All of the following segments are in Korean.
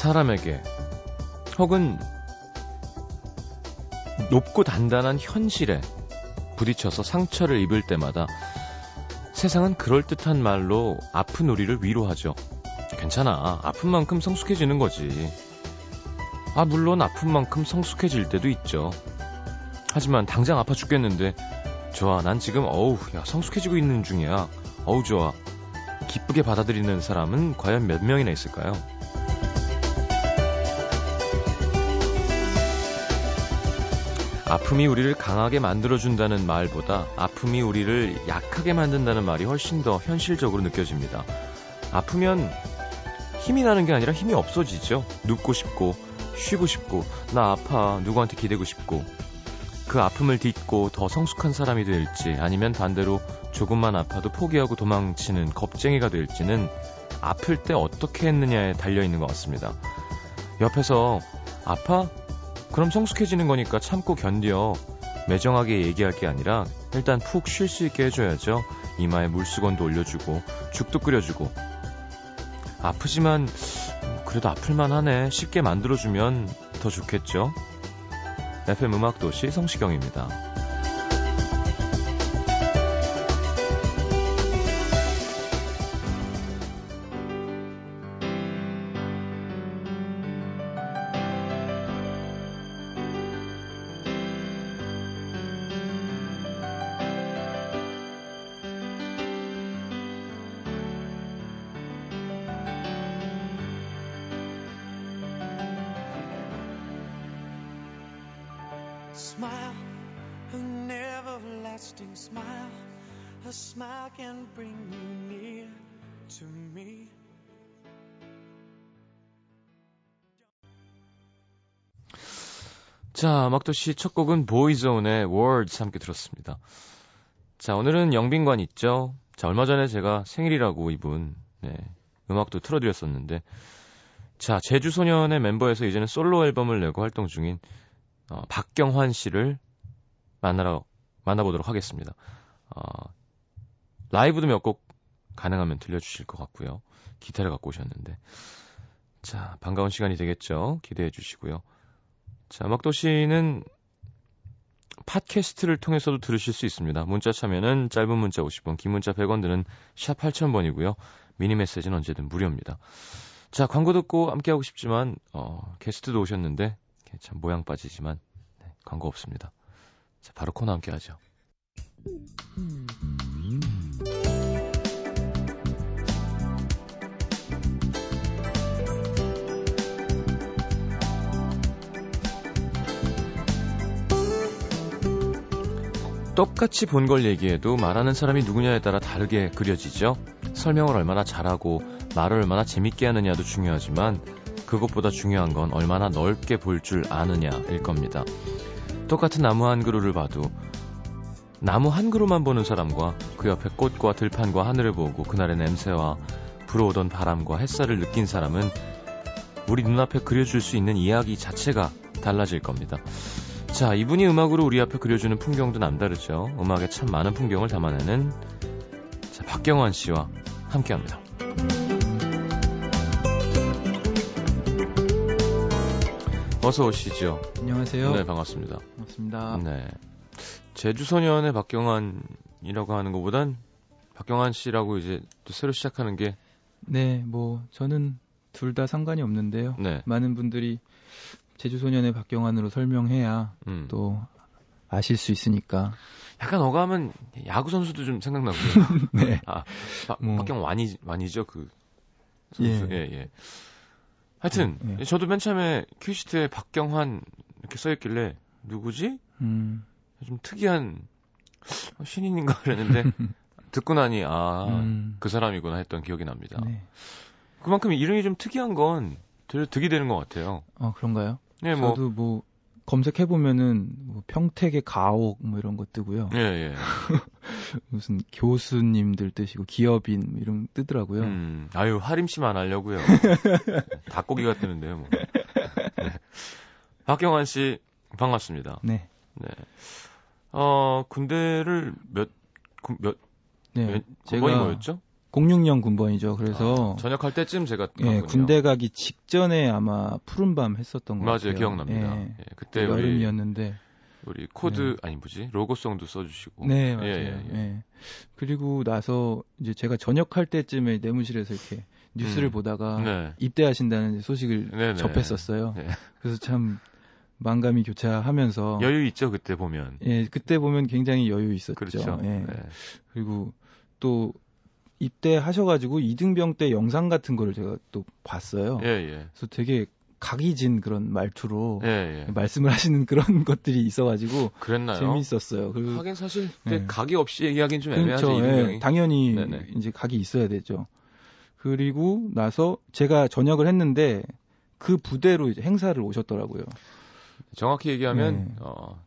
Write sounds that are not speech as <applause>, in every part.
사람에게 혹은 높고 단단한 현실에 부딪혀서 상처를 입을 때마다 세상은 그럴듯한 말로 아픈 우리를 위로하죠. 괜찮아. 아픈 만큼 성숙해지는 거지. 아, 물론 아픈 만큼 성숙해질 때도 있죠. 하지만 당장 아파 죽겠는데, 좋아. 난 지금, 어우, 야, 성숙해지고 있는 중이야. 어우, 좋아. 기쁘게 받아들이는 사람은 과연 몇 명이나 있을까요? 아픔이 우리를 강하게 만들어준다는 말보다 아픔이 우리를 약하게 만든다는 말이 훨씬 더 현실적으로 느껴집니다. 아프면 힘이 나는 게 아니라 힘이 없어지죠. 눕고 싶고, 쉬고 싶고, 나 아파, 누구한테 기대고 싶고, 그 아픔을 딛고 더 성숙한 사람이 될지, 아니면 반대로 조금만 아파도 포기하고 도망치는 겁쟁이가 될지는 아플 때 어떻게 했느냐에 달려있는 것 같습니다. 옆에서, 아파? 그럼 성숙해지는 거니까 참고 견뎌. 매정하게 얘기할 게 아니라 일단 푹 쉴 수 있게 해줘야죠. 이마에 물수건도 올려주고 죽도 끓여주고 아프지만 그래도 아플만 하네 쉽게 만들어주면 더 좋겠죠. FM 음악도시 성시경입니다. 자, 음악도시 첫 곡은 보이존의 Words 함께 들었습니다. 자, 오늘은 영빈관 있죠? 자, 얼마 전에 제가 생일이라고 이분, 네, 음악도 틀어드렸었는데, 자, 제주소년의 멤버에서 이제는 솔로 앨범을 내고 활동 중인, 어, 박경환 씨를 만나러, 만나보도록 하겠습니다. 어, 라이브도 몇 곡 가능하면 들려주실 것 같고요. 기타를 갖고 오셨는데. 자, 반가운 시간이 되겠죠? 기대해 주시고요. 자, 음악도시는 팟캐스트를 통해서도 들으실 수 있습니다. 문자 참여는 짧은 문자 50원, 긴 문자 100원 드는 샵 8000번이고요. 미니 메시지는 언제든 무료입니다. 자, 광고 듣고 함께하고 싶지만, 어, 게스트도 오셨는데, 참 모양 빠지지만, 네, 광고 없습니다. 자, 바로 코너 함께 하죠. 똑같이 본 걸 얘기해도 말하는 사람이 누구냐에 따라 다르게 그려지죠. 설명을 얼마나 잘하고 말을 얼마나 재밌게 하느냐도 중요하지만 그것보다 중요한 건 얼마나 넓게 볼 줄 아느냐일 겁니다. 똑같은 나무 한 그루를 봐도 나무 한 그루만 보는 사람과 그 옆에 꽃과 들판과 하늘을 보고 그날의 냄새와 불어오던 바람과 햇살을 느낀 사람은 우리 눈앞에 그려줄 수 있는 이야기 자체가 달라질 겁니다. 자, 이분이 음악으로 우리 앞에 그려주는 풍경도 남다르죠. 음악에 참 많은 풍경을 담아내는 자, 박경환 씨와 함께 합니다. 어서 오시죠. 안녕하세요. 네, 반갑습니다. 반갑습니다. 네. 제주소년의 박경환이라고 하는 것보단 박경환 씨라고 이제 또 새로 시작하는 게 네, 뭐 저는 둘 다 상관이 없는데요. 네. 많은 분들이 제주소년의 박경환으로 설명해야 음. 또 아실 수 있으니까. 약간 어감은 야구 선수도 좀 생각나고요. <laughs> 네. 아, 바, 뭐. 박경환이 완이죠 그 선수. 예, 예. 예. 하여튼 예, 예. 저도 맨 처음에 큐시트에 박경환 이렇게 써 있길래 누구지? 음, 좀 특이한 신인인가 그랬는데 <laughs> 듣고 나니 아, 음, 그 사람이구나 했던 기억이 납니다. 네. 그만큼 이름이 좀 특이한 건 되려 득이 되는 것 같아요. 어 그런가요? 네, 뭐 저도 뭐 검색해 보면은 뭐 평택의 가옥 뭐 이런 거 뜨고요. 예, 예. <laughs> 무슨 교수님들 뜻이고 기업인 뭐 이런 거 뜨더라고요. 음, 아유, 하림 씨만 하려고요. 네, <laughs> 닭고기가 뜨는데요, 뭐. 네. 박경환 씨, 반갑습니다. 네. 네. 어, 군대를 몇, 군- 몇, 네. 몇, 제가 뭐였죠? 06년 군번이죠. 그래서 아, 전역할 때쯤 제가 예. 군대 가기 직전에 아마 푸른밤 했었던 것 맞아요, 같아요. 기억납니다. 예. 예, 그때 우리 여름이었는데 우리 코드 아니 뭐지 로고송도 써주시고. 네, 맞아요. 예, 예, 예. 예. 그리고 나서 이제 제가 전역할 때쯤에 내무실에서 이렇게 뉴스를 음. 보다가 네. 입대하신다는 소식을 네네. 접했었어요. 네. 그래서 참 만감이 교차하면서 여유 있죠 그때 보면. 예, 그때 보면 굉장히 여유 있었죠. 그렇죠. 예. 네. 그리고 또 입대하셔가지고 이등병 때 영상 같은 거를 제가 또 봤어요. 예, 예. 그래서 되게 각이 진 그런 말투로 예, 예. 말씀을 하시는 그런 <laughs> 것들이 있어가지고 그랬나요? 재밌었어요. 그리고 하긴 사실 네. 각이 없이 얘기하기는 좀 애매하죠 그렇죠. 이등병이. 예, 당연히 네네. 이제 각이 있어야 되죠. 그리고 나서 제가 전역을 했는데 그 부대로 이제 행사를 오셨더라고요. 정확히 얘기하면 네. 어,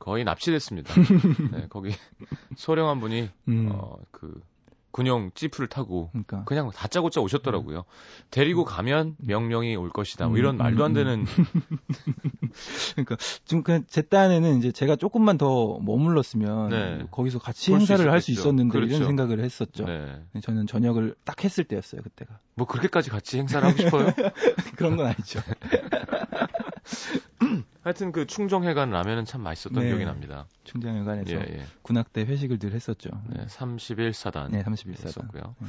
거의 납치됐습니다. <laughs> 네, 거기 <laughs> 소령 한 분이 음, 어, 그 군용 지프를 타고 그러니까 그냥 다짜고짜 오셨더라고요. 데리고 가면 명령이 올 것이다. 뭐 음, 이런 말도 안 음, 되는 <laughs> 그러니까 지금 그냥 제 딴에는 이제 제가 조금만 더 머물렀으면 네. 거기서 같이 행사를 할 수. 있었는데 그렇죠. 이런 생각을 했었죠. 네. 저는 전역을 딱 했을 때였어요 그때가. 뭐 그렇게까지 같이 행사를 하고 싶어요? <laughs> 그런 건 아니죠. <laughs> 하여튼 그 충장회관 라면은 참 맛있었던 네. 기억이 납니다. 충장회관에서 예, 예. 군악대 회식을 늘 했었죠. 네, 31사단. 네, 31사단. 했었고요. 네.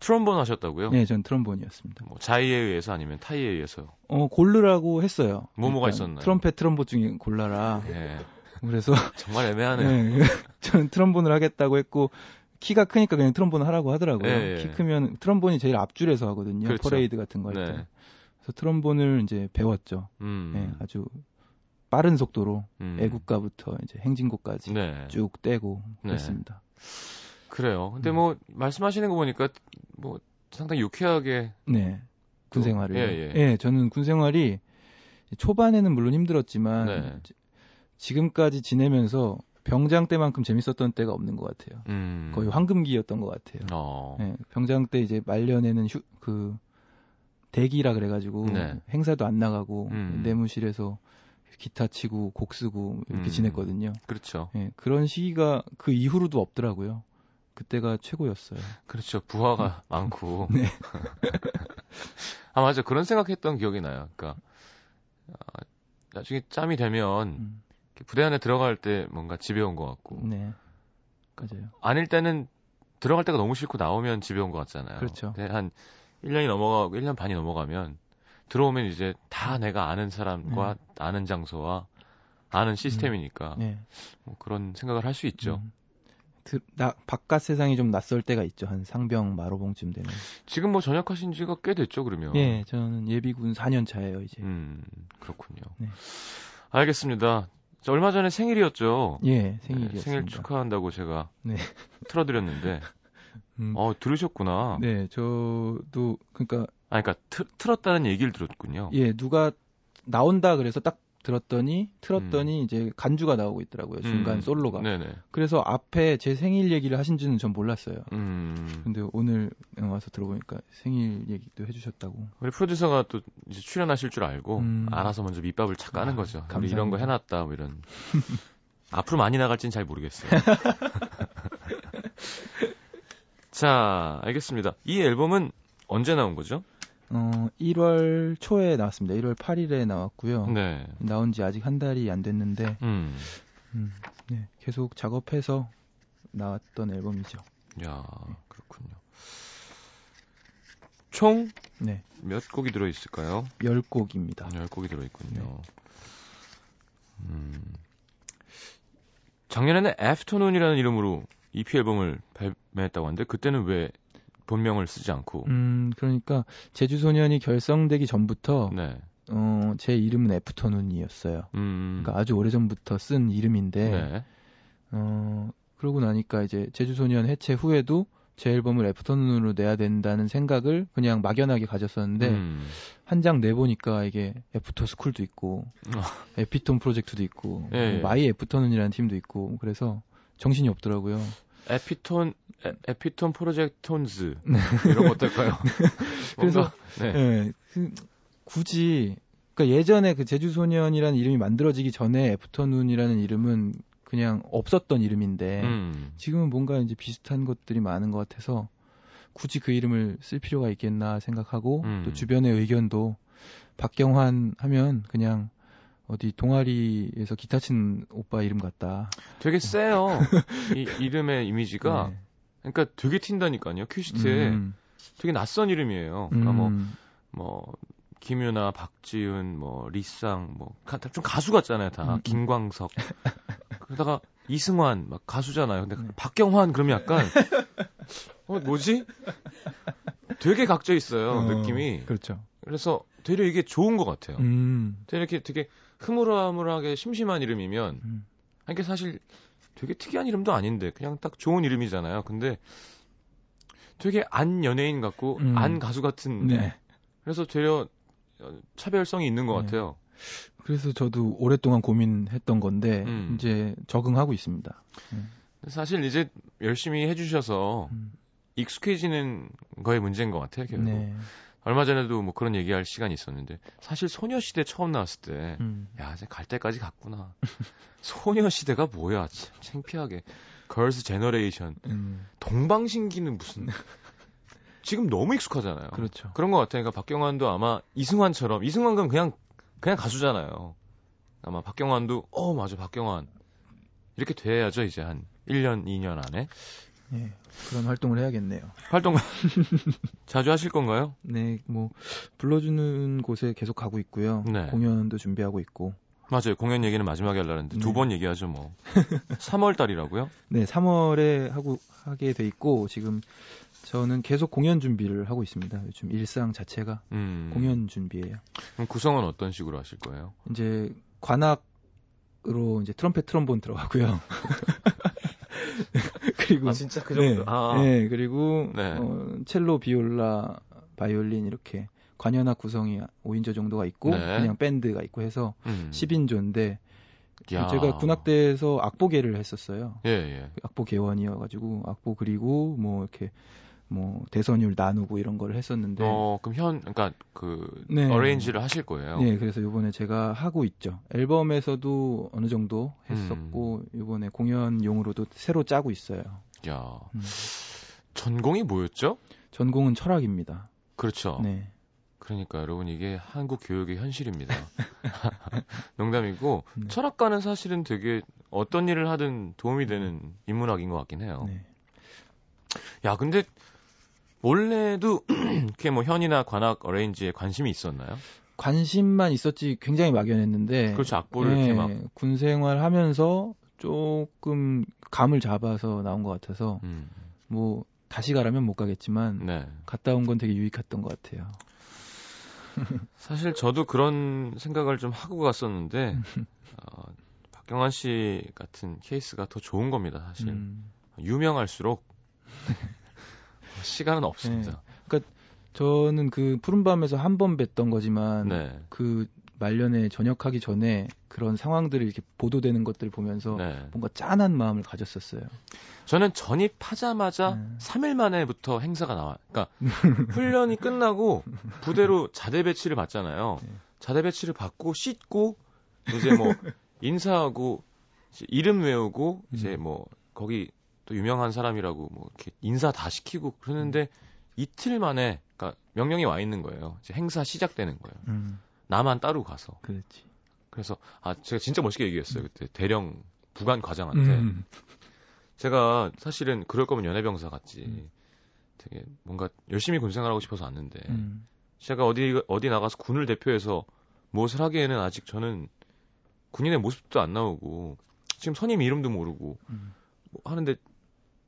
트럼본 하셨다고요? 네, 전 트럼본이었습니다. 뭐 자의에 의해서 아니면 타의에 의해서 어, 고르라고 했어요. 뭐뭐가 일단 있었나요? 트럼펫, 트럼본 중에 골라라. 예. 그래서 <laughs> 정말 애매하네요. 네, 저는 트럼본을 하겠다고 했고 키가 크니까 그냥 트럼본을 하라고 하더라고요. 예, 예. 키 크면 트럼본이 제일 앞줄에서 하거든요. 그렇죠. 퍼레이드 같은 거 할 때. 네. 그래서 트럼본을 이제 배웠죠. 음. 네, 아주 빠른 속도로 음. 애국가부터 이제 행진곡까지 네. 쭉 떼고 네. 그랬습니다. 그래요. 근데 음. 뭐 말씀하시는 거 보니까 뭐 상당히 유쾌하게 네. 군 또, 생활을. 예, 예. 저는 군 생활이 초반에는 물론 힘들었지만 네. 지- 지금까지 지내면서 병장 때만큼 재밌었던 때가 없는 것 같아요. 음. 거의 황금기였던 것 같아요. 어. 네, 병장 때 이제 말년에는 휴, 그 대기라 그래가지고 네. 행사도 안 나가고 음. 내무실에서 기타 치고 곡 쓰고 이렇게 음. 지냈거든요. 그렇죠. 네, 그런 시기가 그 이후로도 없더라고요. 그때가 최고였어요. 그렇죠. 부하가 많고. <laughs> 네. <laughs> 아 맞아. 그런 생각했던 기억이 나요. 그러니까 아, 나중에 짬이 되면 음, 부대 안에 들어갈 때 뭔가 집에 온 것 같고 네, 맞아요. 아닐 때는 들어갈 때가 너무 싫고 나오면 집에 온 것 같잖아요. 그렇죠. 한 1년이 넘어가고 1년 반이 넘어가면 들어오면 이제 다 내가 아는 사람과 아는 장소와 아는 시스템이니까 네. 뭐 그런 생각을 할 수 있죠. 음. 드- 나, 바깥 세상이 좀 낯설 때가 있죠. 한 상병 마로봉쯤 되면. 지금 뭐 전역하신 지가 꽤 됐죠, 그러면. 예, 저는 예비군 4년 차예요, 이제. 음, 그렇군요. 네. 알겠습니다. 저 얼마 전에 생일이었죠. 예, 네, 생일이었습니다. 생일 축하한다고 제가 네. 틀어드렸는데, <laughs> 음, 어 들으셨구나. 네, 저도 그러니까 아, 그러니까 틀, 틀었다는 얘기를 들었군요. 예, 누가 나온다 그래서 딱 들었더니 틀었더니 이제 간주가 나오고 있더라고요. 중간 음, 솔로가. 네네. 그래서 앞에 제 생일 얘기를 하신지는 전 몰랐어요. 음, 근데 오늘 와서 들어보니까 생일 얘기도 해주셨다고. 우리 프로듀서가 또 이제 출연하실 줄 알고 음. 알아서 먼저 밑밥을 착 까는 아, 거죠. 우리 감사합니다. 이런 거 해놨다, 뭐 이런. <laughs> 앞으로 많이 나갈지는 잘 모르겠어요. <laughs> 자, 알겠습니다. 이 앨범은 언제 나온 거죠? 어, 1월 초에 나왔습니다. 1월 8일에 나왔고요. 네. 나온 지 아직 한 달이 안 됐는데 음. 음, 네, 계속 작업해서 나왔던 앨범이죠. 야, 그렇군요. 총몇 네, 곡이 들어있을까요? 10곡입니다. 10곡이 들어있군요. 네. 음. 작년에는 애프터눈이라는 이름으로 EP 앨범을 발매했다고 하는데 그때는 왜 본명을 쓰지 않고 음, 그러니까 제주 소년이 결성되기 전부터 네. 어, 제 이름은 애프터눈이었어요. 음. 그러니까 아주 오래전부터 쓴 이름인데 네. 어, 그러고 나니까 이제 제주 소년 해체 후에도 제 앨범을 애프터눈으로 내야 된다는 생각을 그냥 막연하게 가졌었는데 음. 한 장 내보니까 이게 애프터 스쿨도 있고 어. <laughs> 에피톤 프로젝트도 있고 예, 예. 마이 애프터눈이라는 팀도 있고 그래서 정신이 없더라고요. 에피톤 에, 에피톤 프로젝톤즈 네. 이런 거 어떨까요? <laughs> 그래서 뭔가, 네. 예, 그, 굳이 그러니까 예전에 그 재주소년이라는 이름이 만들어지기 전에 애프터눈이라는 이름은 그냥 없었던 이름인데 음. 지금은 뭔가 이제 비슷한 것들이 많은 것 같아서 굳이 그 이름을 쓸 필요가 있겠나 생각하고 음. 또 주변의 의견도 박경환 하면 그냥 어디 동아리에서 기타 치는 오빠 이름 같다. 되게 세요. <laughs> 이 이름의 이미지가 네. 그러니까 되게 튄다니까요. 큐시트에 음, 되게 낯선 이름이에요. 그러니까 뭐 음, 뭐 김유나, 박지은, 뭐 리쌍, 뭐좀 가수 같잖아요, 다 음, 음. 김광석. <laughs> 그러다가 이승환 막 가수잖아요. 근데 네. 박경환 그러면 약간 <laughs> 어 뭐지? 되게 각져 있어요 어, 느낌이. 그렇죠. 그래서 되려 이게 좋은 것 같아요. 음, 되게 이렇게 되게 흐물흐물하게 심심한 이름이면 음. 이게 사실 되게 특이한 이름도 아닌데 그냥 딱 좋은 이름이잖아요. 근데 되게 안 연예인 같고 음. 안 가수 같은 네. 그래서 되려 어, 차별성이 있는 것 네. 같아요. 그래서 저도 오랫동안 고민했던 건데 음. 이제 적응하고 있습니다. 사실 이제 열심히 해주셔서 음, 익숙해지는 거의 문제인 것 같아요. 결국. 네. 얼마 전에도 뭐 그런 얘기할 시간이 있었는데 사실 소녀시대 처음 나왔을 때 음. 야, 이제 갈 때까지 갔구나. <laughs> 소녀시대가 뭐야? 참 창피하게. Girls' Generation. 음, 동방신기는 무슨. 지금 너무 익숙하잖아요. 그렇죠. 그런 것 같아요. 그러니까 박경환도 아마 이승환처럼, 이승환은 그냥, 그냥 가수잖아요. 아마 박경환도, 어, 맞아, 박경환. 이렇게 돼야죠, 이제 한 1년, 2년 안에. 예, 그런 활동을 해야겠네요. 활동 <laughs> 자주 하실 건가요? 네, 뭐 불러주는 곳에 계속 가고 있고요. 네. 공연도 준비하고 있고. 맞아요. 공연 얘기는 마지막에 하려는데 두 네. 번 얘기하죠, 뭐. <laughs> 3월 달이라고요? 네, 3월에 하고 하게 돼 있고 지금 저는 계속 공연 준비를 하고 있습니다. 요즘 일상 자체가 음. 공연 준비예요. 그럼 구성은 어떤 식으로 하실 거예요? 이제 관악으로 이제 트럼펫 트럼본 들어가고요. <laughs> 그리고 진짜 그 네, 아. 네, 그리고 네. 어, 첼로, 비올라, 바이올린 이렇게 관현악 구성이 5인조 정도가 있고 네. 그냥 밴드가 있고 해서 음. 10인조인데 야. 제가 군악대에서 악보계를 했었어요. 예, 예. 악보 개원이어가지고 악보 그리고 뭐 이렇게 뭐 대선율 나누고 이런 걸 했었는데 어, 그럼 현, 그러니까 그 네. 어레인지를 하실 거예요. 네 그래서 이번에 제가 하고 있죠 앨범에서도 어느 정도 했었고 음. 이번에 공연용으로도 새로 짜고 있어요 야, 음. 전공이 뭐였죠? 전공은 철학입니다 그렇죠. 네 그러니까 여러분 이게 한국 교육의 현실입니다. <laughs> <laughs> 농담이고 네. 철학과는 사실은 되게 어떤 일을 하든 도움이 되는 인문학인 것 같긴 해요. 네. 야, 근데 원래도 <clears throat> 이렇게 뭐 현이나 관악 어레인지에 관심이 있었나요? 관심만 있었지 굉장히 막연했는데 그렇죠. 악보를 네, 이렇게 막군 생활하면서 조금 감을 잡아서 나온 것 같아서 음, 뭐 다시 가라면 못 가겠지만 네. 갔다 온 건 되게 유익했던 것 같아요. <laughs> 사실 저도 그런 생각을 좀 하고 갔었는데 <laughs> 어, 박경환 씨 같은 케이스가 더 좋은 겁니다. 사실 음, 유명할수록 <laughs> 시간은 없습니다. 저는 그 푸른밤에서 한 번 뵀던 거지만 네, 그 말년에 전역하기 전에 그런 상황들이 이렇게 보도되는 것들을 보면서 네. 뭔가 짠한 마음을 가졌었어요. 저는 전입하자마자 네. 3일 만에부터 행사가 나와. 그러니까 훈련이 끝나고 부대로 자대 배치를 받잖아요. 네. 자대 배치를 받고 씻고 이제 뭐 <laughs> 인사하고 이제 이름 외우고 이제 음. 뭐 거기 또 유명한 사람이라고 뭐 이렇게 인사 다 시키고 그러는데 이틀 만에 그러니까 명령이 와 있는 거예요. 이제 행사 시작되는 거예요. 음, 나만 따로 가서. 그렇지. 그래서 아 제가 진짜 멋있게 얘기했어요. 그때 대령 부관 과장한테 음, 제가 사실은 그럴 거면 연애병사 같지. 음. 되게 뭔가 열심히 군 생활하고 싶어서 왔는데 음, 제가 어디 어디 나가서 군을 대표해서 무엇을 하기에는 아직 저는 군인의 모습도 안 나오고 지금 선임 이름도 모르고 음. 뭐 하는데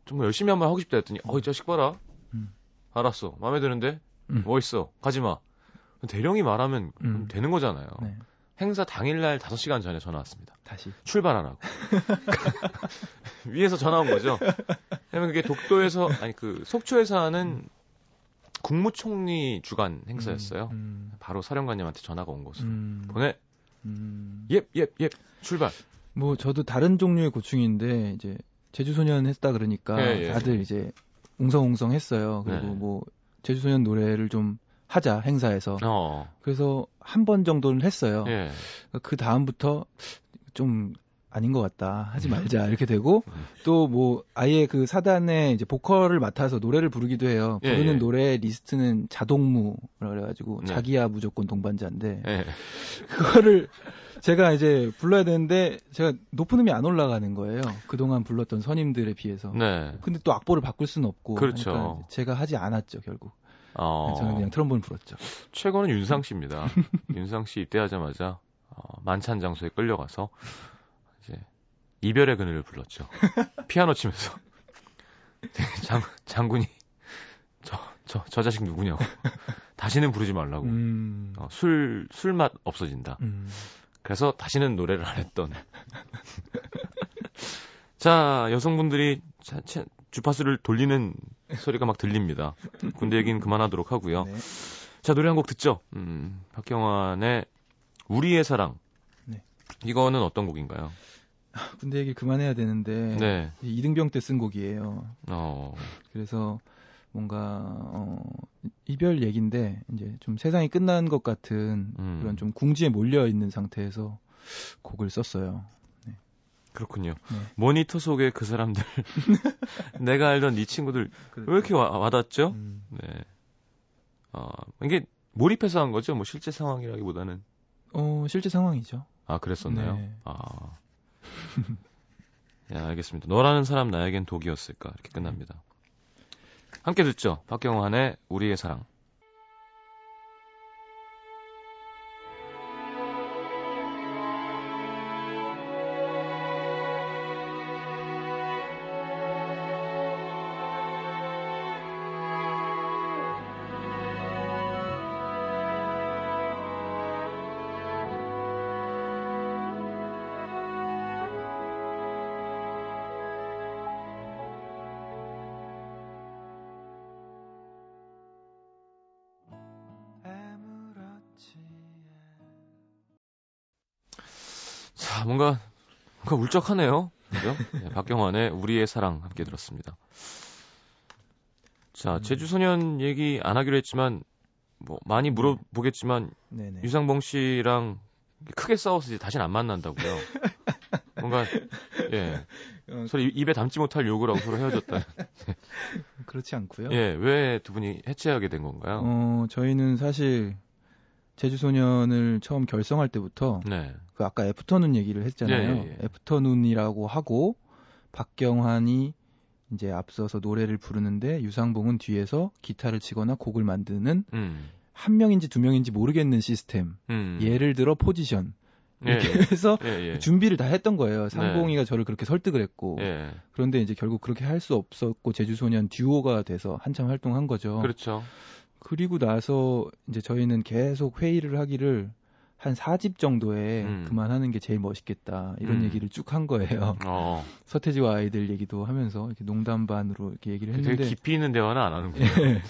정말 열심히 한번 하고 싶다 했더니 어 이 자식 봐라. 음. 알았어. 마음에 드는데 음. 뭐 있어. 가지 마. 대령이 말하면 음. 되는 거잖아요. 네, 행사 당일날 5시간 전에 전화 왔습니다. 다시. 출발하라고. <laughs> <laughs> 위에서 전화 온 거죠. 왜냐면 그게 독도에서 아니 그 속초에서 하는 국무총리 주관 행사였어요. 음, 바로 사령관님한테 전화가 온 것으로. 음, 보내. 음. 예, 예, 예. 출발. 뭐 저도 다른 종류의 고충인데 이제 제주소년 했다 그러니까 예, 예. 다들 이제 웅성웅성 했어요. 그리고 네. 뭐 제주소년 노래를 좀 하자 행사에서. 어. 그래서 한 번 정도는 했어요. 예. 그 다음부터 좀 아닌 것 같다. 하지 말자. 이렇게 되고 또 뭐 아예 그 사단에 이제 보컬을 맡아서 노래를 부르기도 해요. 예, 부르는 예. 노래 리스트는 자동무라 그래가지고 네. 자기야 무조건 동반자인데 예. 그거를 제가 이제 불러야 되는데 제가 높은 음이 안 올라가는 거예요. 그동안 불렀던 선임들에 비해서. 네. 근데 또 악보를 바꿀 수는 없고 그렇죠. 하니까 제가 하지 않았죠 결국. 어, 저는 그냥 트럼본 불었죠. 최고는 윤상 씨입니다. 윤상 씨 입대하자마자 어, 만찬 장소에 끌려가서 이별의 그늘을 불렀죠. <laughs> 피아노 치면서 장 장군이 저 저 저 자식 누구냐고 다시는 부르지 말라고 음, 어, 술 술맛 없어진다. 음. 그래서 다시는 노래를 안 했던. <laughs> 자 여성분들이 자, 차- 주파수를 돌리는 소리가 막 들립니다. 군대 얘기는 그만하도록 하고요. 네. 자, 노래 한 곡 듣죠? 음, 박경환의 우리의 사랑. 네. 이거는 어떤 곡인가요? <laughs> 군대 얘기 그만해야 되는데 네. 이 이등병 때 쓴 곡이에요. 어, 그래서 뭔가 어, 이별 얘기인데 이제 좀 세상이 끝난 것 같은 음. 그런 좀 궁지에 몰려 있는 상태에서 곡을 썼어요. 그렇군요. 네. 모니터 속의 그 사람들. <laughs> 내가 알던 이 친구들. 왜 이렇게 와, 와닿죠? 음, 네. 어, 이게 몰입해서 한 거죠? 뭐 실제 상황이라기보다는. 어, 실제 상황이죠. 아, 그랬었나요? 네. 아. <laughs> 야, 알겠습니다. 너라는 사람 나에겐 독이었을까? 이렇게 끝납니다. 함께 듣죠. 박경환의 우리의 사랑. 뭔가 울적하네요. 그죠? 네, 박경환의 우리의 사랑 함께 들었습니다. 자, 제주소년 얘기 안 하기로 했지만, 뭐, 많이 물어보겠지만, 네네. 유상봉 씨랑 크게 싸워서 이제 다시는 안 만난다고요. <laughs> 뭔가, 예. 어, 서로 입에 담지 못할 욕을 하고 서로 헤어졌다. 그렇지 않고요. 예, 왜 두 분이 해체하게 된 건가요? 어, 저희는 사실 제주소년을 처음 결성할 때부터 네. 그 아까 애프터눈 얘기를 했잖아요. 예, 예, 예. 애프터눈이라고 하고 박경환이 이제 앞서서 노래를 부르는데 유상봉은 뒤에서 기타를 치거나 곡을 만드는 음. 한 명인지 두 명인지 모르겠는 시스템. 음. 예를 들어 포지션. 예, 이렇게 예. 해서 예, 예. 준비를 다 했던 거예요. 상봉이가 저를 그렇게 설득을 했고. 예. 그런데 이제 결국 그렇게 할 수 없었고 제주소년 듀오가 돼서 한참 활동한 거죠. 그렇죠. 그리고 나서 이제 저희는 계속 회의를 하기를 한 4집 정도에 음. 그만하는 게 제일 멋있겠다. 이런 음. 얘기를 쭉 한 거예요. 어. 서태지와 아이들 얘기도 하면서 이렇게 농담 반으로 이렇게 얘기를 되게 했는데 깊이 있는 대화는 안 하는군요. 예.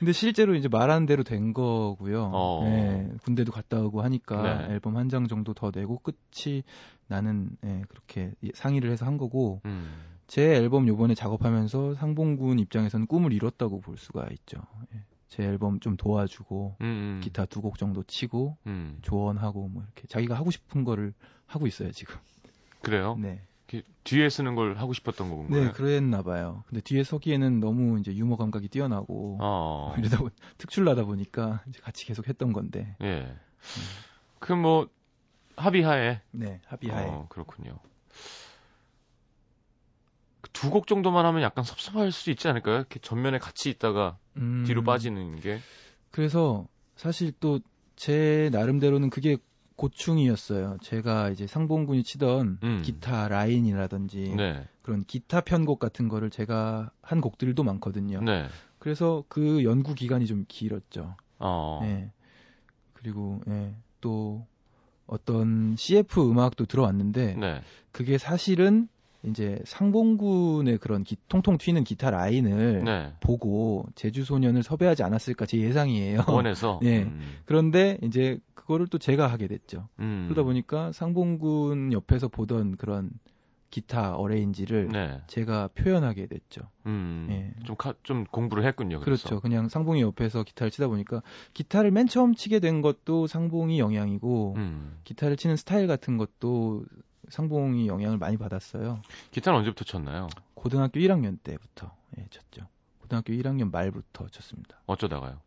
근데 실제로 이제 말하는 대로 된 거고요. 어. 예, 군대도 갔다 오고 하니까 네. 앨범 한 장 정도 더 내고 끝이 나는 예, 그렇게 상의를 해서 한 거고 음. 제 앨범 요번에 작업하면서 상봉군 입장에서는 꿈을 이뤘다고 볼 수가 있죠. 예. 제 앨범 좀 도와주고 음, 음. 기타 두 곡 정도 치고 음. 조언하고 뭐 이렇게 자기가 하고 싶은 거를 하고 있어요 지금. 그래요? 네. 이렇게 뒤에 쓰는 걸 하고 싶었던 거군요. 네, 그랬나 봐요. 근데 뒤에 서기에는 너무 이제 유머 감각이 뛰어나고 어. <laughs> 이러다 보 특출나다 보니까 이제 같이 계속 했던 건데. 예. 그뭐 합의하에 네, 합의하에. 어, 그렇군요. 두 곡 정도만 하면 약간 섭섭할 수 있지 않을까요? 이렇게 전면에 같이 있다가 음, 뒤로 빠지는 게. 그래서 사실 또 제 나름대로는 그게 고충이었어요. 제가 이제 상봉군이 치던 음. 기타 라인이라든지 네. 그런 기타 편곡 같은 거를 제가 한 곡들도 많거든요. 네. 그래서 그 연구 기간이 좀 길었죠. 어. 예. 그리고 예, 또 어떤 CF 음악도 들어왔는데 네. 그게 사실은 이제 상봉군의 그런 기- 통통 튀는 기타 라인을 네. 보고 제주 소년을 섭외하지 않았을까 제 예상이에요. 원해서. 예. <laughs> 음. 그런데 이제 그거를 또 제가 하게 됐죠. 음. 그러다 보니까 상봉군 옆에서 보던 그런 기타 어레인지를 네. 제가 표현하게 됐죠. 음. 예. 좀, 카, 좀 공부를 했군요. 그래서. 그렇죠. 그냥 상봉이 옆에서 기타를 치다 보니까 기타를 맨 처음 치게 된 것도 상봉이 영향이고 음. 기타를 치는 스타일 같은 것도 상봉이 영향을 많이 받았어요. 기타는 언제부터 쳤나요? 고등학교 1학년 때부터 예, 쳤죠. 고등학교 1학년 말부터 쳤습니다. 어쩌다가요?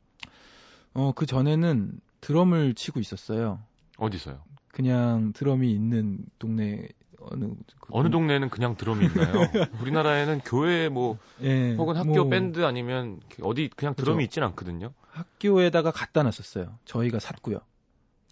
어, 그 전에는 드럼을 치고 있었어요. 어디서요? 그냥 드럼이 있는 동네 어느 그 어느 동네는 그냥 드럼이 있나요? <laughs> 우리나라에는 교회 뭐 예, 혹은 학교 뭐 밴드 아니면 어디 그냥 드럼이 있진 않거든요. 학교에다가 갖다 놨었어요. 저희가 샀고요.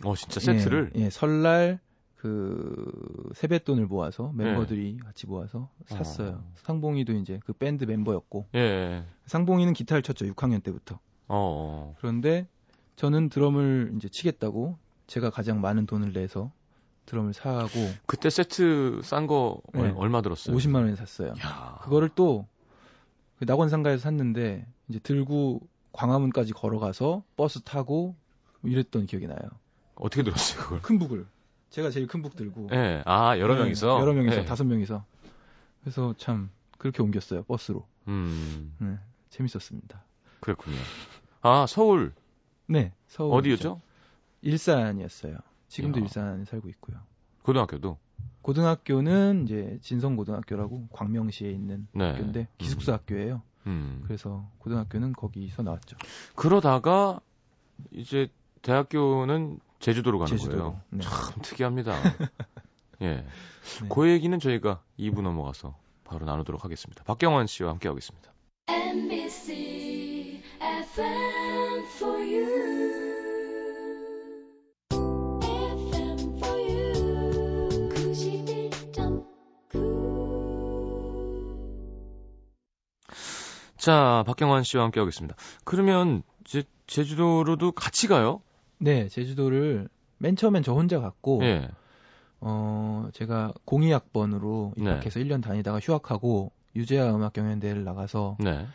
어 진짜 세트를 예, 예, 설날 그 세뱃돈을 모아서 멤버들이 같이 모아서 샀어요. 네. 어. 상봉이도 이제 그 밴드 멤버였고 예. 상봉이는 기타를 쳤죠. 6학년 때부터. 어, 어. 그런데 저는 드럼을 이제 치겠다고 제가 가장 많은 돈을 내서 드럼을 사고 그때 세트 싼거 네. 얼마 들었어요? 50만 원에 샀어요. 야. 그거를 또 그 낙원 상가에서 샀는데 이제 들고 광화문까지 걸어가서 버스 타고 뭐 이랬던 기억이 나요. 어떻게 들었어요, 그걸? 큰 북을 제가 제일 큰 북 들고 예. 아, 여러 네, 명이서 여러 명이서 예. 다섯 명이서 그래서 참 그렇게 옮겼어요 버스로 음. 네, 재밌었습니다. 그랬군요. 아, 서울 네 서울 어디였죠? 일산이었어요. 지금도 야. 일산에 살고 있고요. 고등학교도. 고등학교는 이제 진성고등학교라고 광명시에 있는 네. 학교인데 기숙사 학교예요. 음. 그래서 고등학교는 거기서 나왔죠. 그러다가 이제 대학교는 제주도로 가는 제주도로. 거예요. 네. 참 특이합니다. <laughs> 예. 네. 그 얘기는 저희가 2부 넘어가서 바로 나누도록 하겠습니다. 박경원 씨와 함께 하겠습니다. NBC FM for you. FM for you. 91.9. 자, 박경원 씨와 함께 하겠습니다. 그러면 이제 제주도로도 같이 가요? 네, 제주도를 맨 처음엔 저 혼자 갔고 예. 어, 제가 공이학번으로 네. 입학해서 1년 다니다가 휴학하고 유재하 음악 경연대회를 나가서 네.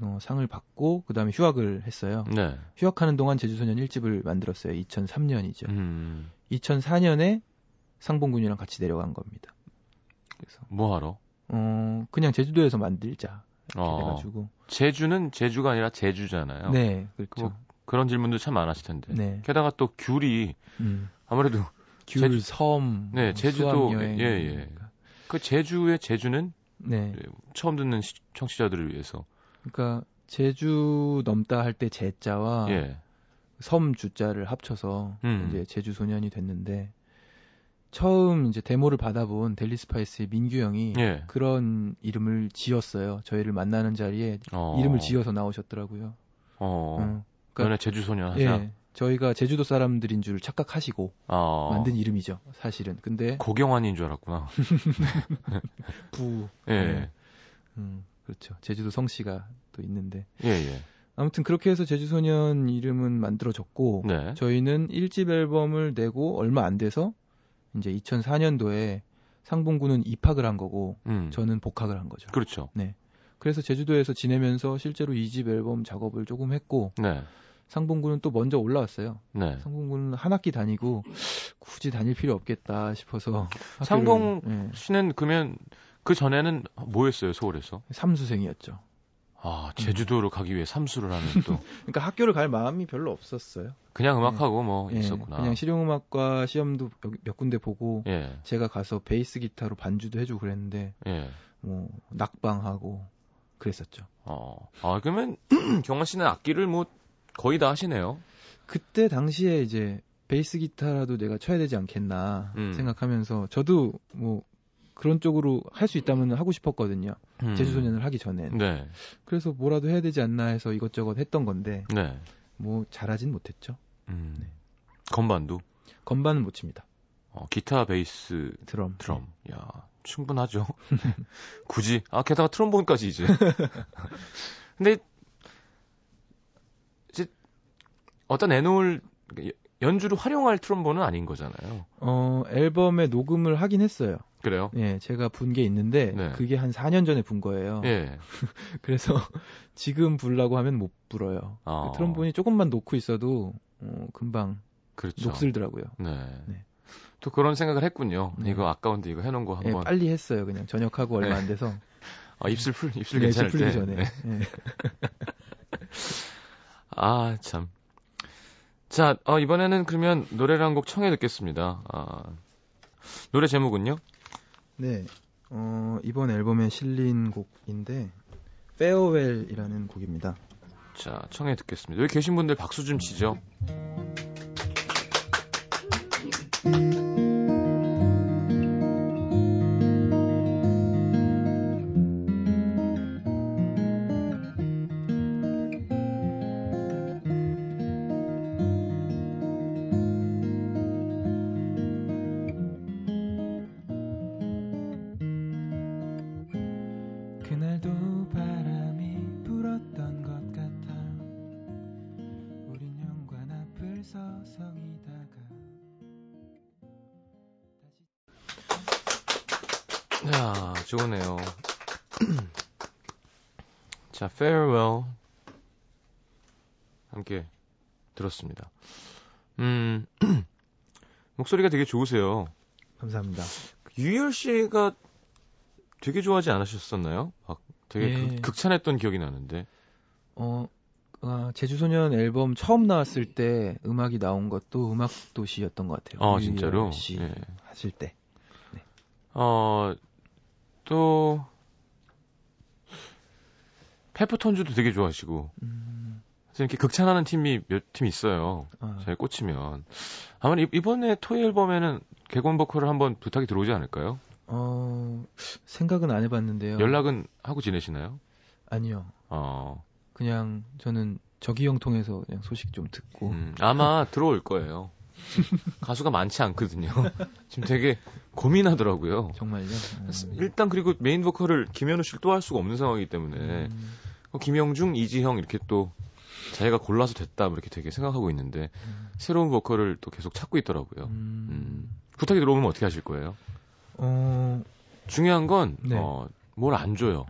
어, 상을 받고 그다음에 휴학을 했어요. 네. 휴학하는 동안 제주소년 1집을 만들었어요. 2003년이죠. 음. 2004년에 상봉군이랑 같이 내려간 겁니다. 그래서 뭐 하러? 어, 그냥 제주도에서 만들자. 이렇게 어. 돼가지고. 제주는 제주가 아니라 제주잖아요. 네, 그렇죠. 그런 질문도 참 많았을 텐데. 네. 게다가 또 귤이 음. 아무래도 귤, 제주- 섬, 네, 뭐 제주도. 예, 예. 그 재주의 재주는 네. 처음 듣는 시- 청취자들을 위해서. 그러니까 재주 넘다 할 때 재자와 예. 섬 주자를 합쳐서 음. 이제 재주소년이 됐는데 처음 이제 데모를 받아본 델리 스파이스의 민규 형이 예. 그런 이름을 지었어요. 저희를 만나는 자리에 어. 이름을 지어서 나오셨더라고요. 어. 어. 너네 제주 소년 하자. 예. 저희가 제주도 사람들인 줄 착각하시고 어. 만든 이름이죠. 사실은. 근데 고경환인 줄 알았구나. <laughs> 부 예. 네. 음, 그렇죠. 제주도 성씨가 또 있는데 예, 예. 아무튼 그렇게 해서 제주소년 이름은 만들어졌고 네. 저희는 1집 앨범을 내고 얼마 안 돼서 이제 2004년도에 상봉구는 입학을 한 거고 음. 저는 복학을 한 거죠. 그렇죠. 그래서 제주도에서 지내면서 실제로 2집 앨범 작업을 조금 했고 네. 상봉구는 또 먼저 올라왔어요. 네. 상봉구는 한 학기 다니고 굳이 다닐 필요 없겠다 싶어서 학교를- 상봉 예, 씨는 그러면 그 전에는 뭐 했어요, 서울에서? 삼수생이었죠. 아, 제주도로 가기 위해 삼수를 하는 또. <laughs> 그러니까 학교를 갈 마음이 별로 없었어요. 그냥 음악하고 뭐 예, 있었구나. 그냥 실용음악과 시험도 몇, 몇 군데 보고 예. 제가 가서 베이스 기타로 반주도 해주고 그랬는데 예. 뭐 낙방하고 그랬었죠. 어. 아, 그러면 <clears throat> 경원 씨는 악기를 뭐 거의 다 하시네요. 그때 당시에 이제 베이스 기타라도 내가 쳐야 되지 않겠나 음. 생각하면서 저도 뭐 그런 쪽으로 할 수 있다면 하고 싶었거든요. 음. 제주소년을 하기 전엔. 네. 그래서 뭐라도 해야 되지 않나 해서 이것저것 했던 건데 네. 뭐 잘하진 못했죠. 음. 네. 건반도 건반은 못 칩니다. 어, 기타, 베이스, 드럼. 드럼. 야, 충분하죠. <laughs> 굳이 아 게다가 트롬본까지 이제. <laughs> 근데 이제 어떤 내놓을 연주를 활용할 트롬본은 아닌 거잖아요. 어 앨범에 녹음을 하긴 했어요. 그래요? 예, 제가 분 게 있는데 네. 그게 한 4년 전에 분 거예요. 예. <laughs> 그래서 지금 불라고 하면 못 불어요. 어. 그 트럼본이 조금만 놓고 있어도 어, 금방 그렇죠. 녹슬더라고요. 네. 네. 또 그런 생각을 했군요. 네. 이거 아까운데 이거 해놓은 거 예, 한번 빨리 했어요. 그냥 저녁하고 얼마 네. 안 돼서 <laughs> 아, 입술 풀 입술 네, 괜찮을 풀리기 때. 전에. 네. 예. <laughs> 아 참. 자 어, 이번에는 그러면 노래를 한 곡 청해 듣겠습니다. 아, 노래 제목은요? 네. 어, 이번 앨범에 실린 곡인데 Farewell이라는 곡입니다. 자, 청해 듣겠습니다. 여기 계신 분들 박수 좀 치죠. 야, 좋으네요. <clears throat> 자, farewell. 함께 들었습니다. 음, <clears throat> 목소리가 되게 좋으세요. 감사합니다. 유열 씨가 되게 좋아하지 않으셨었나요? 막 되게 예. 극, 극찬했던 기억이 나는데. 어, 아, 제주소년 앨범 처음 나왔을 때 음악이 나온 것도 음악 도시였던 것 같아요. 아, 진짜로? 씨 예. 하실 때. 어, 또, 페퍼톤즈도 되게 좋아하시고, 음, 이렇게 극찬하는 팀이 몇 팀 있어요. 아, 잘 꽂히면. 아마 이- 이번에 토이 앨범에는 개건 보컬을 한번 부탁이 들어오지 않을까요? 어, 생각은 안 해봤는데요. 연락은 하고 지내시나요? 아니요. 어, 그냥 저는 저기형 통해서 그냥 소식 좀 듣고. 음, 아마 들어올 거예요. <laughs> 가수가 많지 않거든요. <laughs> 지금 되게 고민하더라고요. 정말요? 음. 일단 그리고 메인 보컬을 김현우 씨를 또 할 수가 없는 상황이기 때문에 음, 어, 김영중, 이지형 이렇게 또 자기가 골라서 됐다 뭐 이렇게 되게 생각하고 있는데 음. 새로운 보컬을 또 계속 찾고 있더라고요. 음, 음, 부탁이 들어오면 어떻게 하실 거예요? 어, 중요한 건 네. 어, 뭘 안 줘요.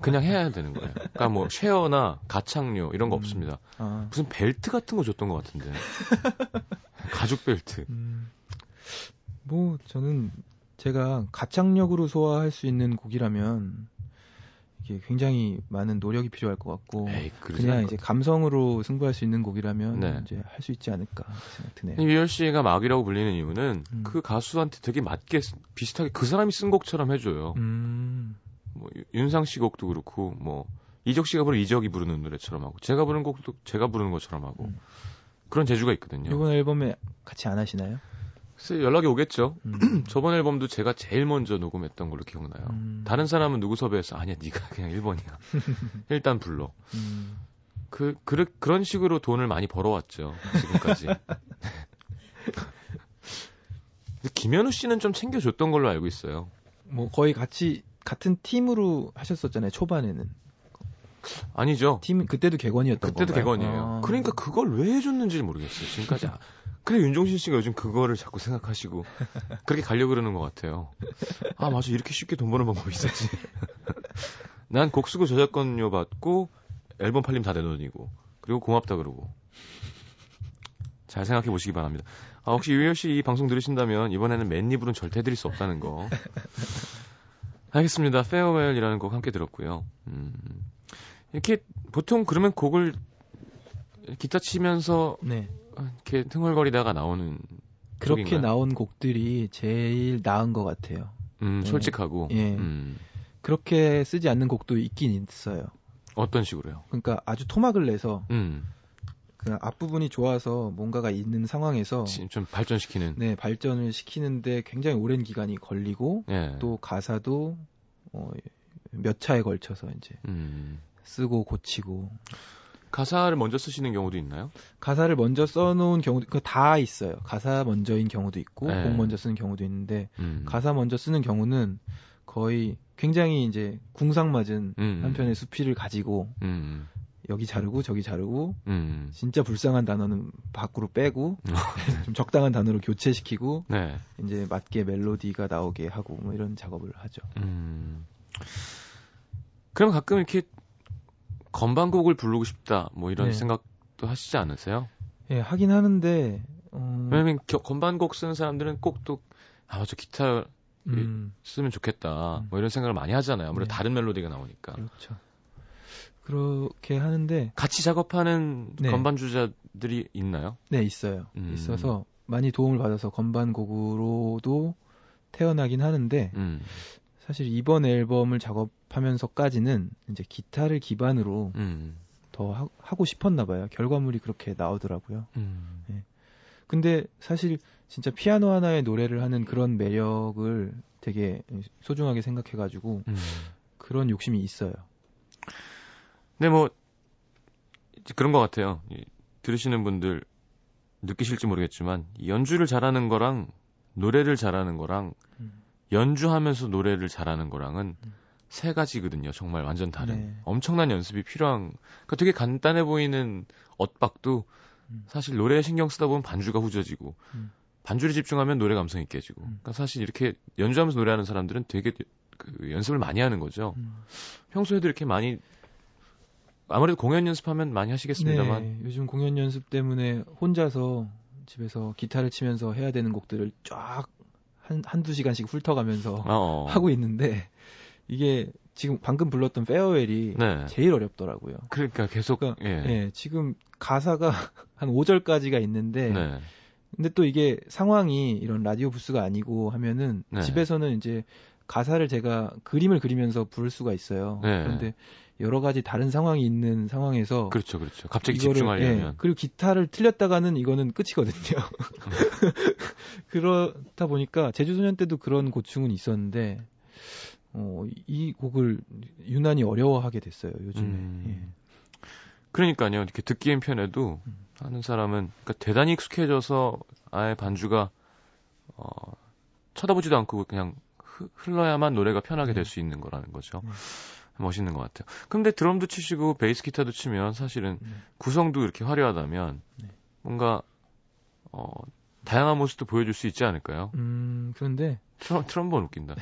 그냥 해야 되는 거예요. 그러니까 뭐 쉐어나 가창료 이런 거 음. 없습니다. 아, 무슨 벨트 같은 거 줬던 것 같은데 <laughs> 가죽 벨트. 음, 뭐 저는 제가 가창력으로 소화할 수 있는 곡이라면 이게 굉장히 많은 노력이 필요할 것 같고 에이, 그냥 이제 감성으로 승부할 수 있는 곡이라면 네. 이제 할 수 있지 않을까 생각 드네요. 유열 씨가 막이라고 불리는 이유는 음. 그 가수한테 되게 맞게 쓰- 비슷하게 그 사람이 쓴 곡처럼 해줘요. 음, 뭐 유- 윤상 씨 곡도 그렇고 뭐 이적 씨가 부르는 이적이 부르는 노래처럼 하고 제가 부르는 곡도 제가 부르는 것처럼 하고 음. 그런 재주가 있거든요. 이번 앨범에 같이 안 하시나요? 그래서 연락이 오겠죠. 음, <clears throat> 저번 앨범도 제가 제일 먼저 녹음했던 걸로 기억나요. 음, 다른 사람은 누구 섭외해서 아니야 네가 그냥 1번이야. <laughs> 일단 불러. 음, 그, 그 그런 식으로 돈을 많이 벌어왔죠. 지금까지. <laughs> 김현우 씨는 좀 챙겨줬던 걸로 알고 있어요. 뭐 거의 같이 같은 팀으로 하셨었잖아요 초반에는 아니죠. 팀 그때도 객원이었던 그때도 건가요? 객원이에요. 아. 그러니까 그걸 왜 해줬는지 모르겠어요. 지금까지. 아, <laughs> 그래 윤종신 씨가 요즘 그거를 자꾸 생각하시고 그렇게 가려고 그러는 것 같아요. 아 맞아 이렇게 쉽게 돈 버는 방법이 있었지. <laughs> 난 곡 쓰고 저작권료 받고 앨범 팔림 다 내 돈이고 그리고 고맙다 그러고 잘 생각해 보시기 바랍니다. 아, 혹시 유열 씨 이 방송 들으신다면 이번에는 맨입으로는 절대 드릴 수 없다는 거. 알겠습니다. 페어웰이라는 곡 함께 들었고요. 음, 이렇게 보통 그러면 곡을 기타 치면서 네 이렇게 흥얼거리다가 나오는 그렇게 쪽인가요? 나온 곡들이 제일 나은 것 같아요. 음, 네. 솔직하고 예. 음, 그렇게 쓰지 않는 곡도 있긴 있어요. 어떤 식으로요? 그러니까 아주 토막을 내서 음, 그 앞부분이 좋아서 뭔가가 있는 상황에서 지- 좀 발전시키는. 네 발전을 시키는데 굉장히 오랜 기간이 걸리고 예. 또 가사도 어, 몇 차에 걸쳐서 이제 음, 쓰고 고치고 가사를 먼저 쓰시는 경우도 있나요? 가사를 먼저 써놓은 경우도 그 다 있어요. 가사 먼저인 경우도 있고 네. 곡 먼저 쓰는 경우도 있는데 음, 가사 먼저 쓰는 경우는 거의 굉장히 이제 궁상맞은 음, 한편의 수필을 가지고 음, 여기 자르고 저기 자르고 음, 진짜 불쌍한 단어는 밖으로 빼고 <laughs> 좀 적당한 단어로 교체시키고 네. 이제 맞게 멜로디가 나오게 하고 뭐 이런 작업을 하죠. 음. 그럼 가끔 이렇게 건반곡을 부르고 싶다 뭐 이런 네. 생각도 하시지 않으세요? 예, 하긴 하는데 어, 왜냐면 겨- 건반곡 쓰는 사람들은 꼭 또 아, 맞아 기타 음, 쓰면 좋겠다 음. 뭐 이런 생각을 많이 하잖아요. 아무래도 네. 다른 멜로디가 나오니까. 그렇죠. 그렇게 하는데 같이 작업하는 네. 건반 주자들이 있나요? 네 있어요. 음. 있어서 많이 도움을 받아서 건반 곡으로도 태어나긴 하는데 음, 사실 이번 앨범을 작업하면서까지는 이제 기타를 기반으로 음, 더 하, 하고 싶었나 봐요. 결과물이 그렇게 나오더라고요. 음. 근데 사실 진짜 피아노 하나에 노래를 하는 그런 매력을 되게 소중하게 생각해가지고 음. 그런 욕심이 있어요. 근데 뭐 이제 그런 것 같아요. 이, 들으시는 분들 느끼실지 모르겠지만 이 연주를 잘하는 거랑 노래를 잘하는 거랑 음. 연주하면서 노래를 잘하는 거랑은 음. 세 가지거든요. 정말 완전 다른. 네. 엄청난 연습이 필요한. 그러니까 되게 간단해 보이는 엇박도 음. 사실 노래에 신경 쓰다 보면 반주가 후져지고 음. 반주를 집중하면 노래 감성이 깨지고. 음. 그러니까 사실 이렇게 연주하면서 노래하는 사람들은 되게 그 연습을 많이 하는 거죠. 음. 평소에도 이렇게 많이 아무래도 공연 연습하면 많이 하시겠습니다만 네, 요즘 공연 연습 때문에 혼자서 집에서 기타를 치면서 해야 되는 곡들을 쫙 한, 한두 시간씩 훑어가면서 어, 어. 하고 있는데 이게 지금 방금 불렀던 페어웰이 네. 제일 어렵더라고요. 그러니까 계속 그러니까, 예. 예, 지금 가사가 <laughs> 한 5절까지가 있는데 네. 근데 또 이게 상황이 이런 라디오 부스가 아니고 하면은 네. 집에서는 이제 가사를 제가 그림을 그리면서 부를 수가 있어요. 네. 그런데 여러 가지 다른 상황이 있는 상황에서 그렇죠, 그렇죠. 갑자기 이거를, 집중하려면 예, 그리고 기타를 틀렸다가는 이거는 끝이거든요. <laughs> 그렇다 보니까 제주소년 때도 그런 고충은 있었는데 어, 이 곡을 유난히 어려워하게 됐어요 요즘에. 음. 예. 그러니까요. 이렇게 듣기엔 편해도 음. 하는 사람은 그러니까 대단히 익숙해져서 아예 반주가 어, 쳐다보지도 않고 그냥 흐- 흘러야만 노래가 편하게 될 수 있는 거라는 거죠. 음. 멋있는 것 같아요. 근데 드럼도 치시고 베이스 기타도 치면 사실은 네. 구성도 이렇게 화려하다면 네. 뭔가 어, 다양한 모습도 보여줄 수 있지 않을까요? 음 그런데 트럼, 트럼본 웃긴다.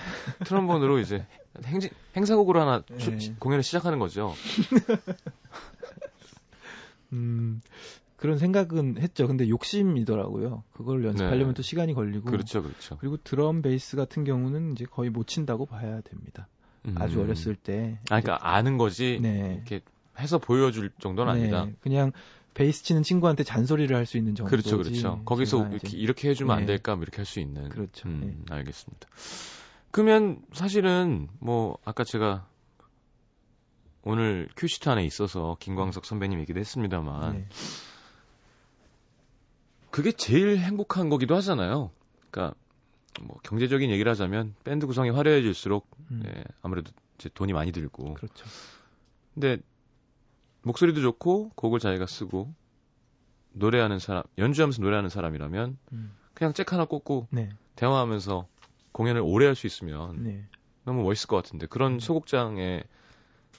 트럼본으로 이제 행진, 행사곡으로 하나 주- 네. 공연을 시작하는 거죠. <laughs> 음 그런 생각은 했죠. 근데 욕심이더라고요. 그걸 연습하려면 네. 또 시간이 걸리고 그렇죠, 그렇죠. 그리고 드럼 베이스 같은 경우는 이제 거의 못 친다고 봐야 됩니다. 아주 음. 어렸을 때. 아, 그러니까 아는 거지 네. 이렇게 해서 보여줄 정도는 네, 아니다. 그냥 베이스 치는 친구한테 잔소리를 할 수 있는 정도지. 그렇죠, 그렇죠. 거기서 이렇게, 이렇게 해주면 안 네. 될까 뭐 이렇게 할 수 있는. 그렇죠. 음, 알겠습니다. 그러면 사실은 뭐 아까 제가 오늘 큐시트 안에 있어서 김광석 선배님 얘기도 했습니다만 네. 그게 제일 행복한 거기도 하잖아요. 그러니까 뭐 경제적인 얘기를 하자면 밴드 구성이 화려해질수록 음, 예, 아무래도 이제 돈이 많이 들고 그렇죠. 근데 목소리도 좋고 곡을 자기가 쓰고 노래하는 사람 연주하면서 노래하는 사람이라면 음, 그냥 잭 하나 꽂고 네, 대화하면서 공연을 오래 할 수 있으면 네. 너무 멋있을 것 같은데 그런 소극장의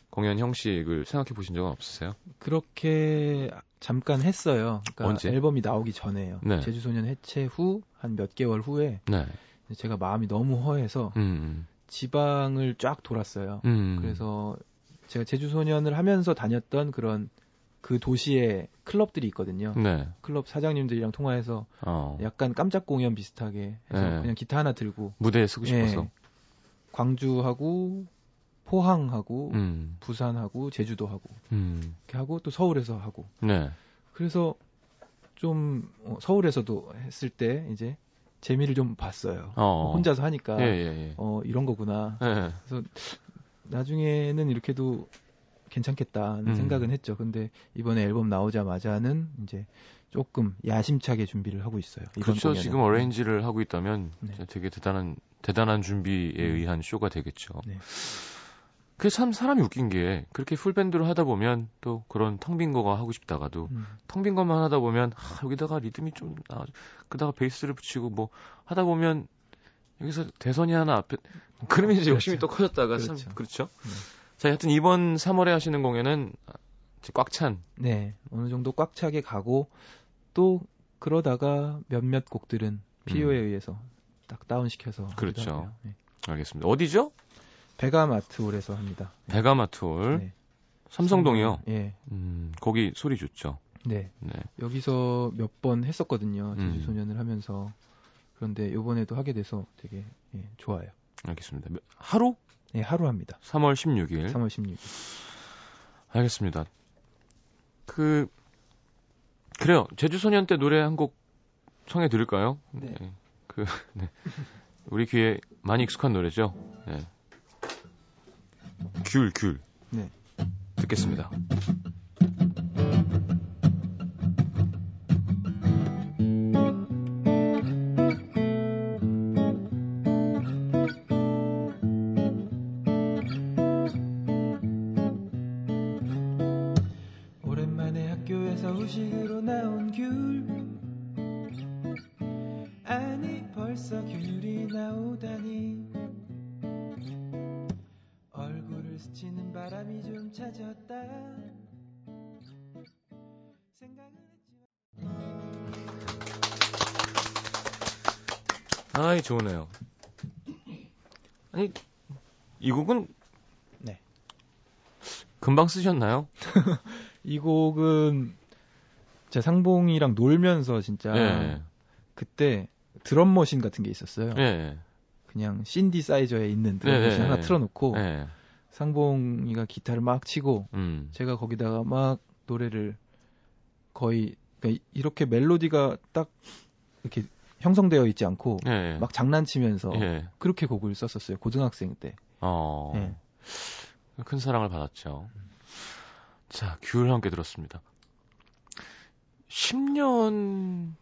공연 형식을 생각해 보신 적은 없으세요? 그렇게 잠깐 했어요. 그러니까 언제? 앨범이 나오기 전에요. 네. 제주소년 해체 후 한 몇 개월 후에 네. 제가 마음이 너무 허해서 음. 지방을 쫙 돌았어요. 음. 그래서 제가 제주소년을 하면서 다녔던 그런 그 도시에 클럽들이 있거든요. 네. 클럽 사장님들이랑 통화해서 어. 약간 깜짝 공연 비슷하게 해서 네. 그냥 기타 하나 들고 무대에 쓰고 싶어서. 예, 광주하고 포항하고 음. 부산하고 제주도 하고 음. 이렇게 하고 또 서울에서 하고 네. 그래서 좀 어, 서울에서도 했을 때 이제 재미를 좀 봤어요. 어. 혼자서 하니까 예, 예, 예. 어 이런 거구나. 예. 나중에는 이렇게도 괜찮겠다는 음. 생각은 했죠. 근데 이번에 앨범 나오자마자는 이제 조금 야심차게 준비를 하고 있어요. 그렇죠. 공연은. 지금 어레인지를 하고 있다면 네. 되게 대단한 대단한 준비에 음. 의한 쇼가 되겠죠. 네. 그게 참 사람이 웃긴 게 그렇게 풀밴드로 하다 보면 또 그런 텅 빈 거가 하고 싶다가도 음, 텅빈 것만 하다 보면 아, 여기다가 리듬이 좀 나, 그다가 베이스를 붙이고 뭐 하다 보면 여기서 대선이 하나 앞에 그러면 이제 욕심이 또 커졌다가 참 그렇죠. 그렇죠. 네. 자, 하여튼 이번 3월에 하시는 공연은 꽉 찬. 네, 어느 정도 꽉 차게 가고 또 그러다가 몇몇 곡들은 필요에 의해서 딱 다운 시켜서 하기도 음. 그렇죠. 네. 알겠습니다. 어디죠? 베가마트홀에서 합니다. 베가마트홀. 네. 삼성동이요. 예, 음, 거기 소리 좋죠. 네. 네. 여기서 몇 번 했었거든요. 음. 제주 소년을 하면서. 그런데 요번에도 하게 돼서 되게 예, 좋아요. 알겠습니다. 하루? 예, 하루 합니다. 3월 16일. 3월 16일. 알겠습니다. 그 그래요. 제주 소년 때 노래 한 곡 청해 드릴까요? 네. 그 <laughs> 네. 우리 귀에 많이 익숙한 노래죠. 네. 귤, 귤. 네. 듣겠습니다. 아이, 좋으네요. 아니, 이 곡은 네. 금방 쓰셨나요? <laughs> 이 곡은 제 상봉이랑 놀면서 진짜 예. 그때 드럼 머신 같은 게 있었어요. 예. 그냥 신디사이저에 있는 드럼 네, 머신 네, 하나 네. 틀어놓고 예. 상봉이가 기타를 막 치고 음. 제가 거기다가 막 노래를 거의 그러니까 이렇게 멜로디가 딱 이렇게 형성되어 있지 않고 예. 막 장난치면서 예. 그렇게 곡을 썼었어요 고등학생 때. 어. 네. 큰 사랑을 받았죠. 자, 귤 함께 들었습니다. 10년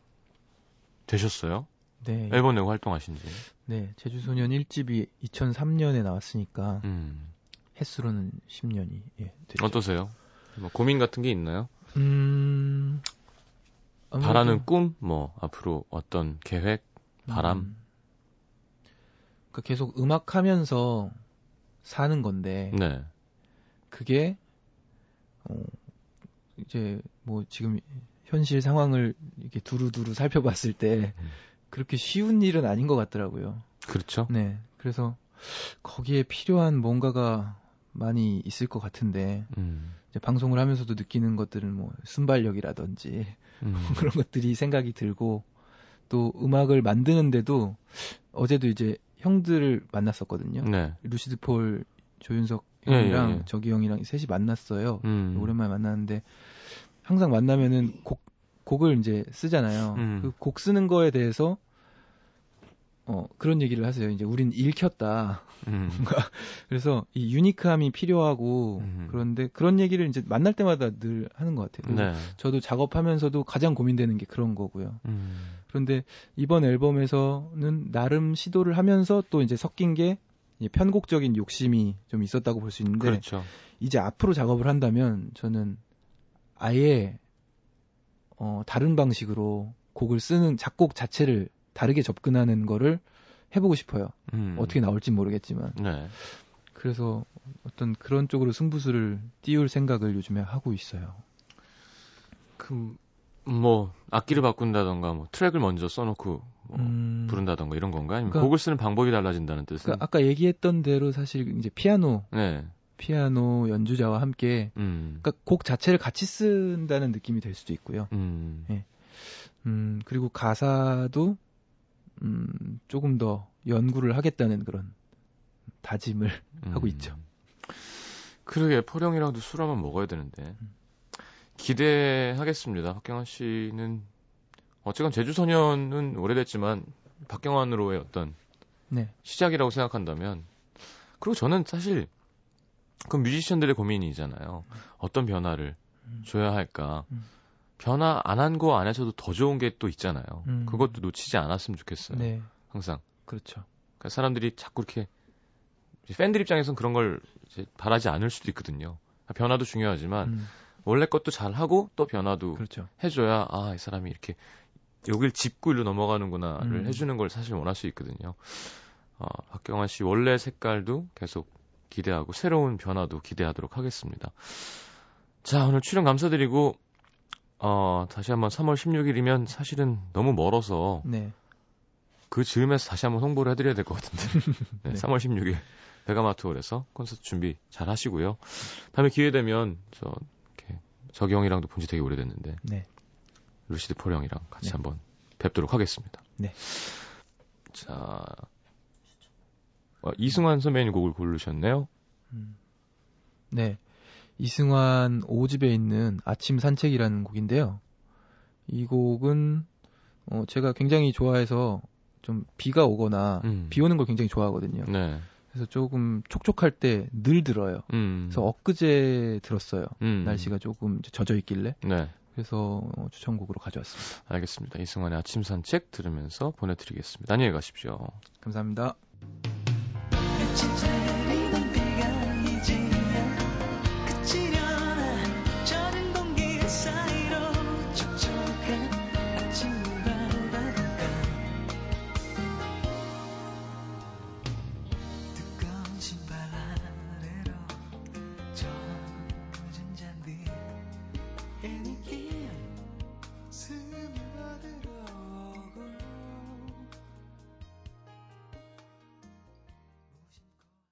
되셨어요? 네. 앨범 내고 활동하신 지. 네. 제주소년 1집이 2003년에 나왔으니까 음. 횟수로는 10년이 예, 됐죠. 어떠세요? 뭐 고민 같은 게 있나요? 음. 아무래도, 바라는 꿈, 뭐 앞으로 어떤 계획, 바람. 음, 그러니까 계속 음악하면서 사는 건데 네. 그게 어 이제 뭐 지금 현실 상황을 이렇게 두루두루 살펴봤을 때 음. 그렇게 쉬운 일은 아닌 것 같더라고요. 그렇죠. 네. 그래서 거기에 필요한 뭔가가 많이 있을 것 같은데 음. 이제 방송을 하면서도 느끼는 것들은 뭐 순발력이라든지 음. <laughs> 그런 것들이 생각이 들고 또 음악을 만드는데도 어제도 이제 형들을 만났었거든요. 네. 루시드 폴 조윤석 예, 형이랑 예, 예. 저기 형이랑 셋이 만났어요. 음. 오랜만에 만났는데 항상 만나면은 곡 곡을 이제 쓰잖아요. 음. 그곡 쓰는 거에 대해서 어 그런 얘기를 하세요. 이제 우린 읽혔다. 음. <laughs> 그래서 이 유니크함이 필요하고 음. 그런데 그런 얘기를 이제 만날 때마다 늘 하는 것 같아요. 네. 저도 작업하면서도 가장 고민되는 게 그런 거고요. 음. 그런데 이번 앨범에서는 나름 시도를 하면서 또 이제 섞인 게 편곡적인 욕심이 좀 있었다고 볼 수 있는데 그렇죠. 이제 앞으로 작업을 한다면 저는 아예 어, 다른 방식으로 곡을 쓰는 작곡 자체를 다르게 접근하는 거를 해보고 싶어요. 음. 어떻게 나올지 모르겠지만 네. 그래서 어떤 그런 쪽으로 승부수를 띄울 생각을 요즘에 하고 있어요. 그, 뭐, 악기를 바꾼다던가, 뭐, 트랙을 먼저 써놓고, 뭐 음, 부른다던가 이런 건가? 아니면 그러니까- 곡을 쓰는 방법이 달라진다는 뜻은? 그러니까 아까 얘기했던 대로 사실 이제 피아노 네. 피아노 연주자와 함께 음. 그러니까 곡 자체를 같이 쓴다는 느낌이 될 수도 있고요. 음. 음, 그리고 가사도 음, 조금 더 연구를 하겠다는 그런 다짐을 하고 음. 있죠. 그러게, 포령이랑도 술 한번 먹어야 되는데. 음. 기대하겠습니다. 박경환 씨는, 어쨌건 제주 소년은 오래됐지만, 박경환으로의 어떤 네. 시작이라고 생각한다면, 그리고 저는 사실, 그 뮤지션들의 고민이잖아요. 어떤 변화를 음. 줘야 할까. 음. 변화 안 한 거 안에서도 더 좋은 게 또 있잖아요. 음. 그것도 놓치지 않았으면 좋겠어요. 네. 항상. 그렇죠. 그러니까 사람들이 자꾸 이렇게 팬들 입장에선 그런 걸 이제 바라지 않을 수도 있거든요. 변화도 중요하지만 음, 원래 것도 잘 하고 또 변화도 그렇죠. 해줘야 아 이 사람이 이렇게 여길 짚고 일로 넘어가는구나를 음. 해주는 걸 사실 원할 수 있거든요. 어, 박경환 씨 원래 색깔도 계속 기대하고 새로운 변화도 기대하도록 하겠습니다. 자 오늘 출연 감사드리고 어, 다시 한번 3월 16일이면 사실은 너무 멀어서 네. 그 즈음에서 다시 한번 홍보를 해드려야 될 것 같은데. <laughs> 네, 네. 3월 16일 베가마트홀에서 콘서트 준비 잘 하시고요. 다음에 기회 되면 저 이렇게 저기 형이랑도 본지 되게 오래됐는데 네. 루시드 폴 형이랑 같이 네. 한번 뵙도록 하겠습니다. 네. 자 어, 이승환 선배님 곡을 고르셨네요. 음. 네. 이승환 5집에 있는 아침 산책이라는 곡인데요. 이 곡은 어, 제가 굉장히 좋아해서 좀 비가 오거나 음. 비 오는 걸 굉장히 좋아하거든요. 네. 그래서 조금 촉촉할 때 늘 들어요. 음. 그래서 엊그제 들었어요. 음. 날씨가 조금 젖어 있길래 네. 그래서 어, 추천곡으로 가져왔습니다. 알겠습니다. 이승환의 아침 산책 들으면서 보내드리겠습니다. 안녕히 가십시오. 감사합니다.